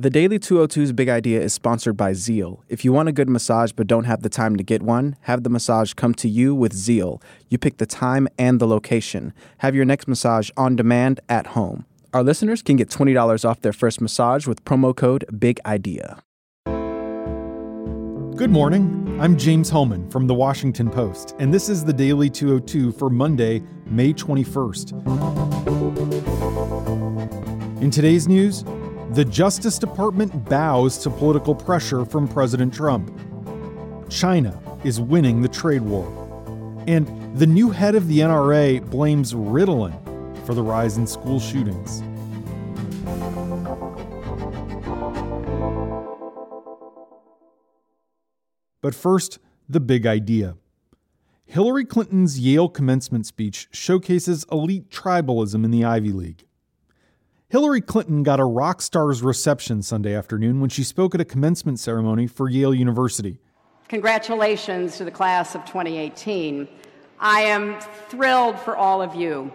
The Daily 202's big idea is sponsored by Zeel. If you want a good massage but don't have the time to get one, have the massage come to you with Zeel. You pick the time and the location. Have your next massage on demand at home. Our listeners can get $20 off their first massage with promo code BIG IDEA. Good morning. I'm James Hohmann from The Washington Post, and this is the Daily 202 for Monday, May 21st. In today's news, the Justice Department bows to political pressure from President Trump. China is winning the trade war. And the new head of the NRA blames Ritalin for the rise in school shootings. But first, the big idea. Hillary Clinton's Yale commencement speech showcases elite tribalism in the Ivy League. Hillary Clinton got a rock star's reception Sunday afternoon when she spoke at a commencement ceremony for Yale University. Congratulations to the class of 2018. I am thrilled for all of you,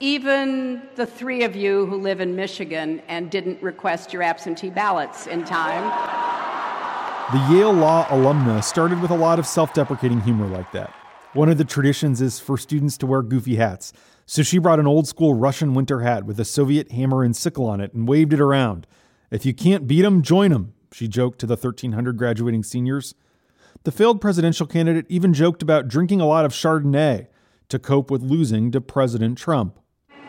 even the three of you who live in Michigan and didn't request your absentee ballots in time. The Yale Law alumna started with a lot of self deprecating humor like that. One of the traditions is for students to wear goofy hats. So she brought an old school Russian winter hat with a Soviet hammer and sickle on it and waved it around. If you can't beat 'em, join 'em, she joked to the 1,300 graduating seniors. The failed presidential candidate even joked about drinking a lot of Chardonnay to cope with losing to President Trump.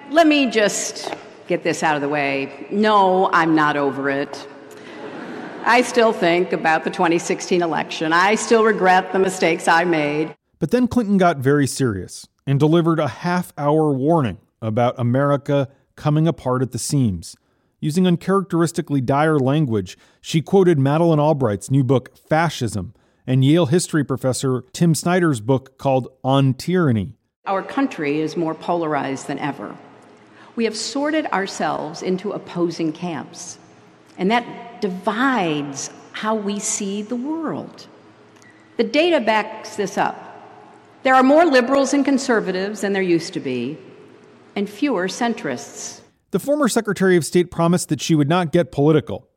Let me just get this out of the way. No, I'm not over it. I still think about the 2016 election. I still regret the mistakes I made. But then Clinton got very serious and delivered a half hour warning about America coming apart at the seams. Using uncharacteristically dire language, she quoted Madeleine Albright's new book, Fascism, and Yale history professor Tim Snyder's book called On Tyranny. Our country is more polarized than ever. We have sorted ourselves into opposing camps, and that divides how we see the world. The data backs this up. There are more liberals and conservatives than there used to be, and fewer centrists. The former Secretary of State promised that she would not get political.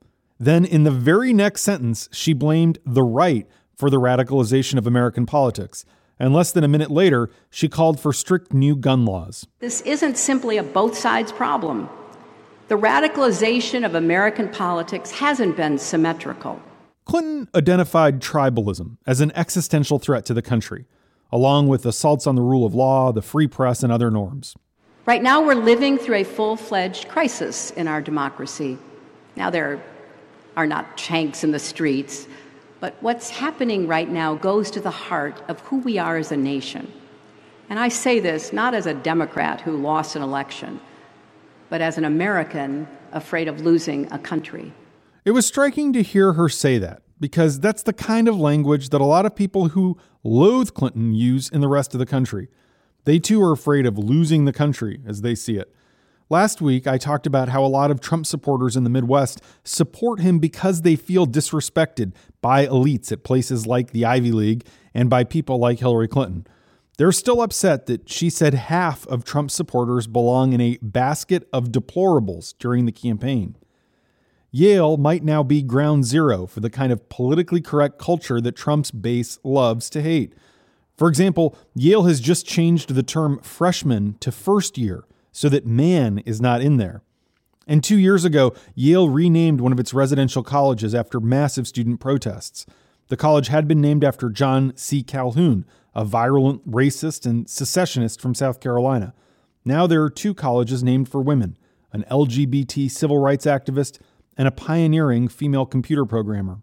Then, in the very next sentence, she blamed the right for the radicalization of American politics. And less than a minute later, she called for strict new gun laws. This isn't simply a both sides problem. The radicalization of American politics hasn't been symmetrical. Clinton identified tribalism as an existential threat to the country along with assaults on the rule of law, the free press, and other norms. Right now, we're living through a full fledged crisis in our democracy. Now, there are not tanks in the streets, but what's happening right now goes to the heart of who we are as a nation. And I say this not as a Democrat who lost an election, but as an American afraid of losing a country. It was striking to hear her say that because that's the kind of language that a lot of people who loathe Clinton use in the rest of the country. They too are afraid of losing the country as they see it. Last week, I talked about how a lot of Trump supporters in the Midwest support him because they feel disrespected by elites at places like the Ivy League and by people like Hillary Clinton. They're still upset that she said half of Trump supporters belong in a basket of deplorables during the campaign. Yale might now be ground zero for the kind of politically correct culture that Trump's base loves to hate. For example, Yale has just changed the term freshman to first year so that man is not in there. And two years ago, Yale renamed one of its residential colleges after massive student protests. The college had been named after John C. Calhoun, a virulent racist and secessionist from South Carolina. Now there are two colleges named for women an LGBT civil rights activist and a pioneering female computer programmer.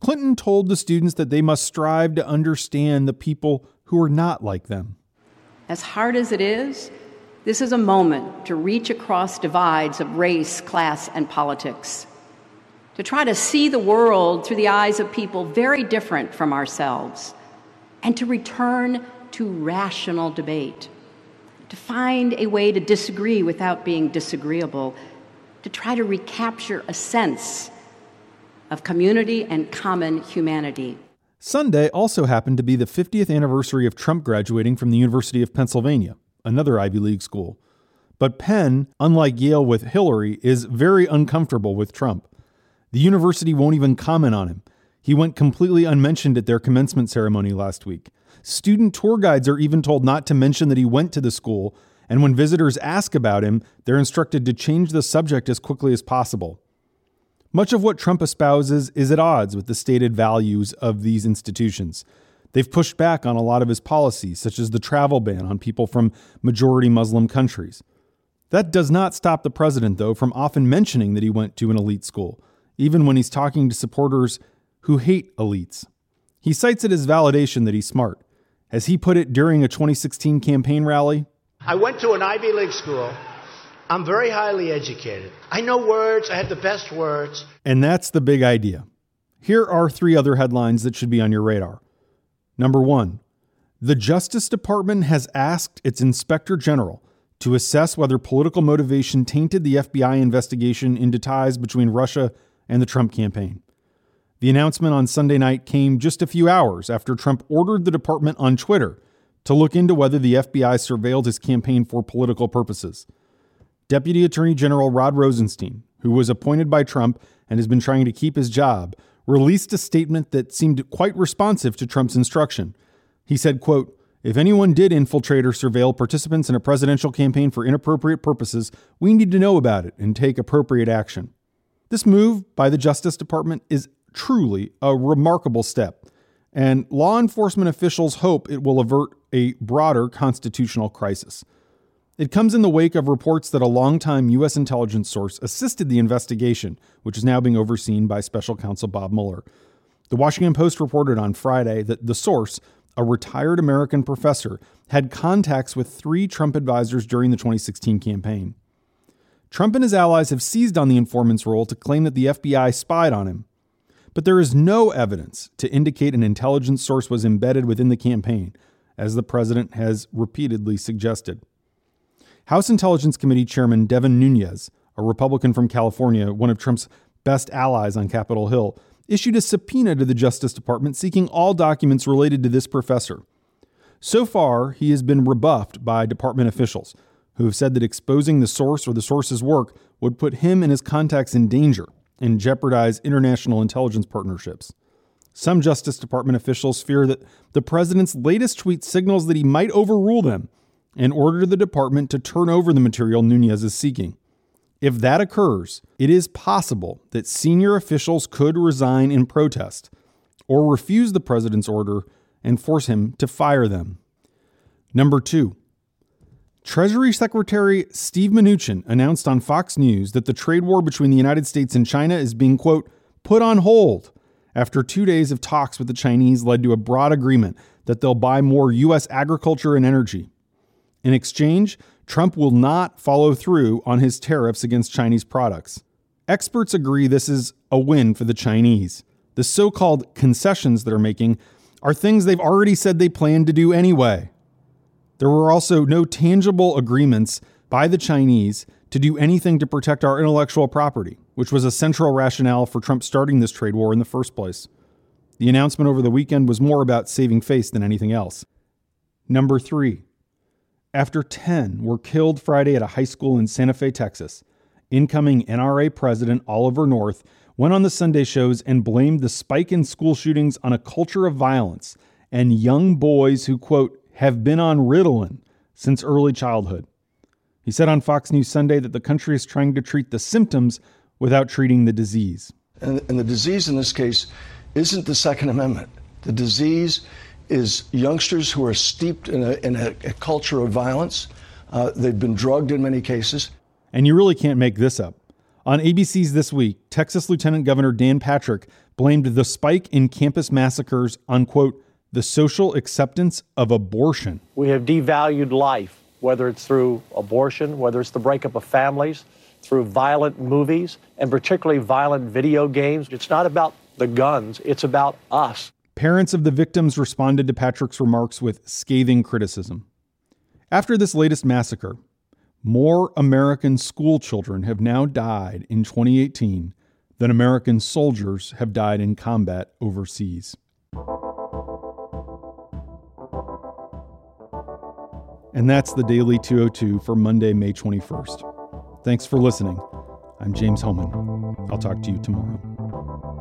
Clinton told the students that they must strive to understand the people who are not like them. As hard as it is, this is a moment to reach across divides of race, class, and politics, to try to see the world through the eyes of people very different from ourselves, and to return to rational debate, to find a way to disagree without being disagreeable to try to recapture a sense of community and common humanity. Sunday also happened to be the 50th anniversary of Trump graduating from the University of Pennsylvania, another Ivy League school. But Penn, unlike Yale with Hillary, is very uncomfortable with Trump. The university won't even comment on him. He went completely unmentioned at their commencement ceremony last week. Student tour guides are even told not to mention that he went to the school, and when visitors ask about him, they're instructed to change the subject as quickly as possible. Much of what Trump espouses is at odds with the stated values of these institutions. They've pushed back on a lot of his policies, such as the travel ban on people from majority Muslim countries. That does not stop the president, though, from often mentioning that he went to an elite school, even when he's talking to supporters who hate elites. He cites it as validation that he's smart. As he put it during a 2016 campaign rally, I went to an Ivy League school. I'm very highly educated. I know words, I have the best words. And that's the big idea. Here are three other headlines that should be on your radar. Number one, the Justice Department has asked its Inspector General to assess whether political motivation tainted the FBI investigation into ties between Russia and the Trump campaign. The announcement on Sunday night came just a few hours after Trump ordered the department on Twitter to look into whether the FBI surveilled his campaign for political purposes. Deputy Attorney General Rod Rosenstein, who was appointed by Trump and has been trying to keep his job, released a statement that seemed quite responsive to Trump's instruction. He said, quote, if anyone did infiltrate or surveil participants in a presidential campaign for inappropriate purposes, we need to know about it and take appropriate action. This move by the Justice Department is truly a remarkable step, and law enforcement officials hope it will avert a broader constitutional crisis. It comes in the wake of reports that a longtime U.S. intelligence source assisted the investigation, which is now being overseen by special counsel Bob Mueller. The Washington Post reported on Friday that the source, a retired American professor, had contacts with three Trump advisors during the 2016 campaign. Trump and his allies have seized on the informant's role to claim that the FBI spied on him. But there is no evidence to indicate an intelligence source was embedded within the campaign, as the president has repeatedly suggested. House Intelligence Committee Chairman Devin Nunes, a Republican from California, one of Trump's best allies on Capitol Hill, issued a subpoena to the Justice Department seeking all documents related to this professor. So far, he has been rebuffed by department officials who have said that exposing the source or the source's work would put him and his contacts in danger and jeopardize international intelligence partnerships. Some Justice Department officials fear that the president's latest tweet signals that he might overrule them and order the department to turn over the material Nunes is seeking. If that occurs, it is possible that senior officials could resign in protest or refuse the president's order and force him to fire them. Number two, Treasury Secretary Steve Mnuchin announced on Fox News that the trade war between the United States and China is being, quote, put on hold after two days of talks with the Chinese led to a broad agreement that they'll buy more U.S. agriculture and energy. In exchange, Trump will not follow through on his tariffs against Chinese products. Experts agree this is a win for the Chinese. The so called concessions they're making are things they've already said they plan to do anyway. There were also no tangible agreements by the Chinese to do anything to protect our intellectual property, which was a central rationale for Trump starting this trade war in the first place. The announcement over the weekend was more about saving face than anything else. Number three, after 10 were killed Friday at a high school in Santa Fe, Texas, incoming NRA President Oliver North went on the Sunday shows and blamed the spike in school shootings on a culture of violence and young boys who, quote, have been on Ritalin since early childhood. He said on Fox News Sunday that the country is trying to treat the symptoms without treating the disease. And, and the disease in this case isn't the Second Amendment. The disease is youngsters who are steeped in a, in a, a culture of violence. Uh, they've been drugged in many cases. And you really can't make this up. On ABC's This Week, Texas Lieutenant Governor Dan Patrick blamed the spike in campus massacres on, quote, the social acceptance of abortion. We have devalued life, whether it's through abortion, whether it's the breakup of families, through violent movies, and particularly violent video games. It's not about the guns, it's about us. Parents of the victims responded to Patrick's remarks with scathing criticism. After this latest massacre, more American school children have now died in 2018 than American soldiers have died in combat overseas. And that's the Daily 202 for Monday, May 21st. Thanks for listening. I'm James Hohmann. I'll talk to you tomorrow.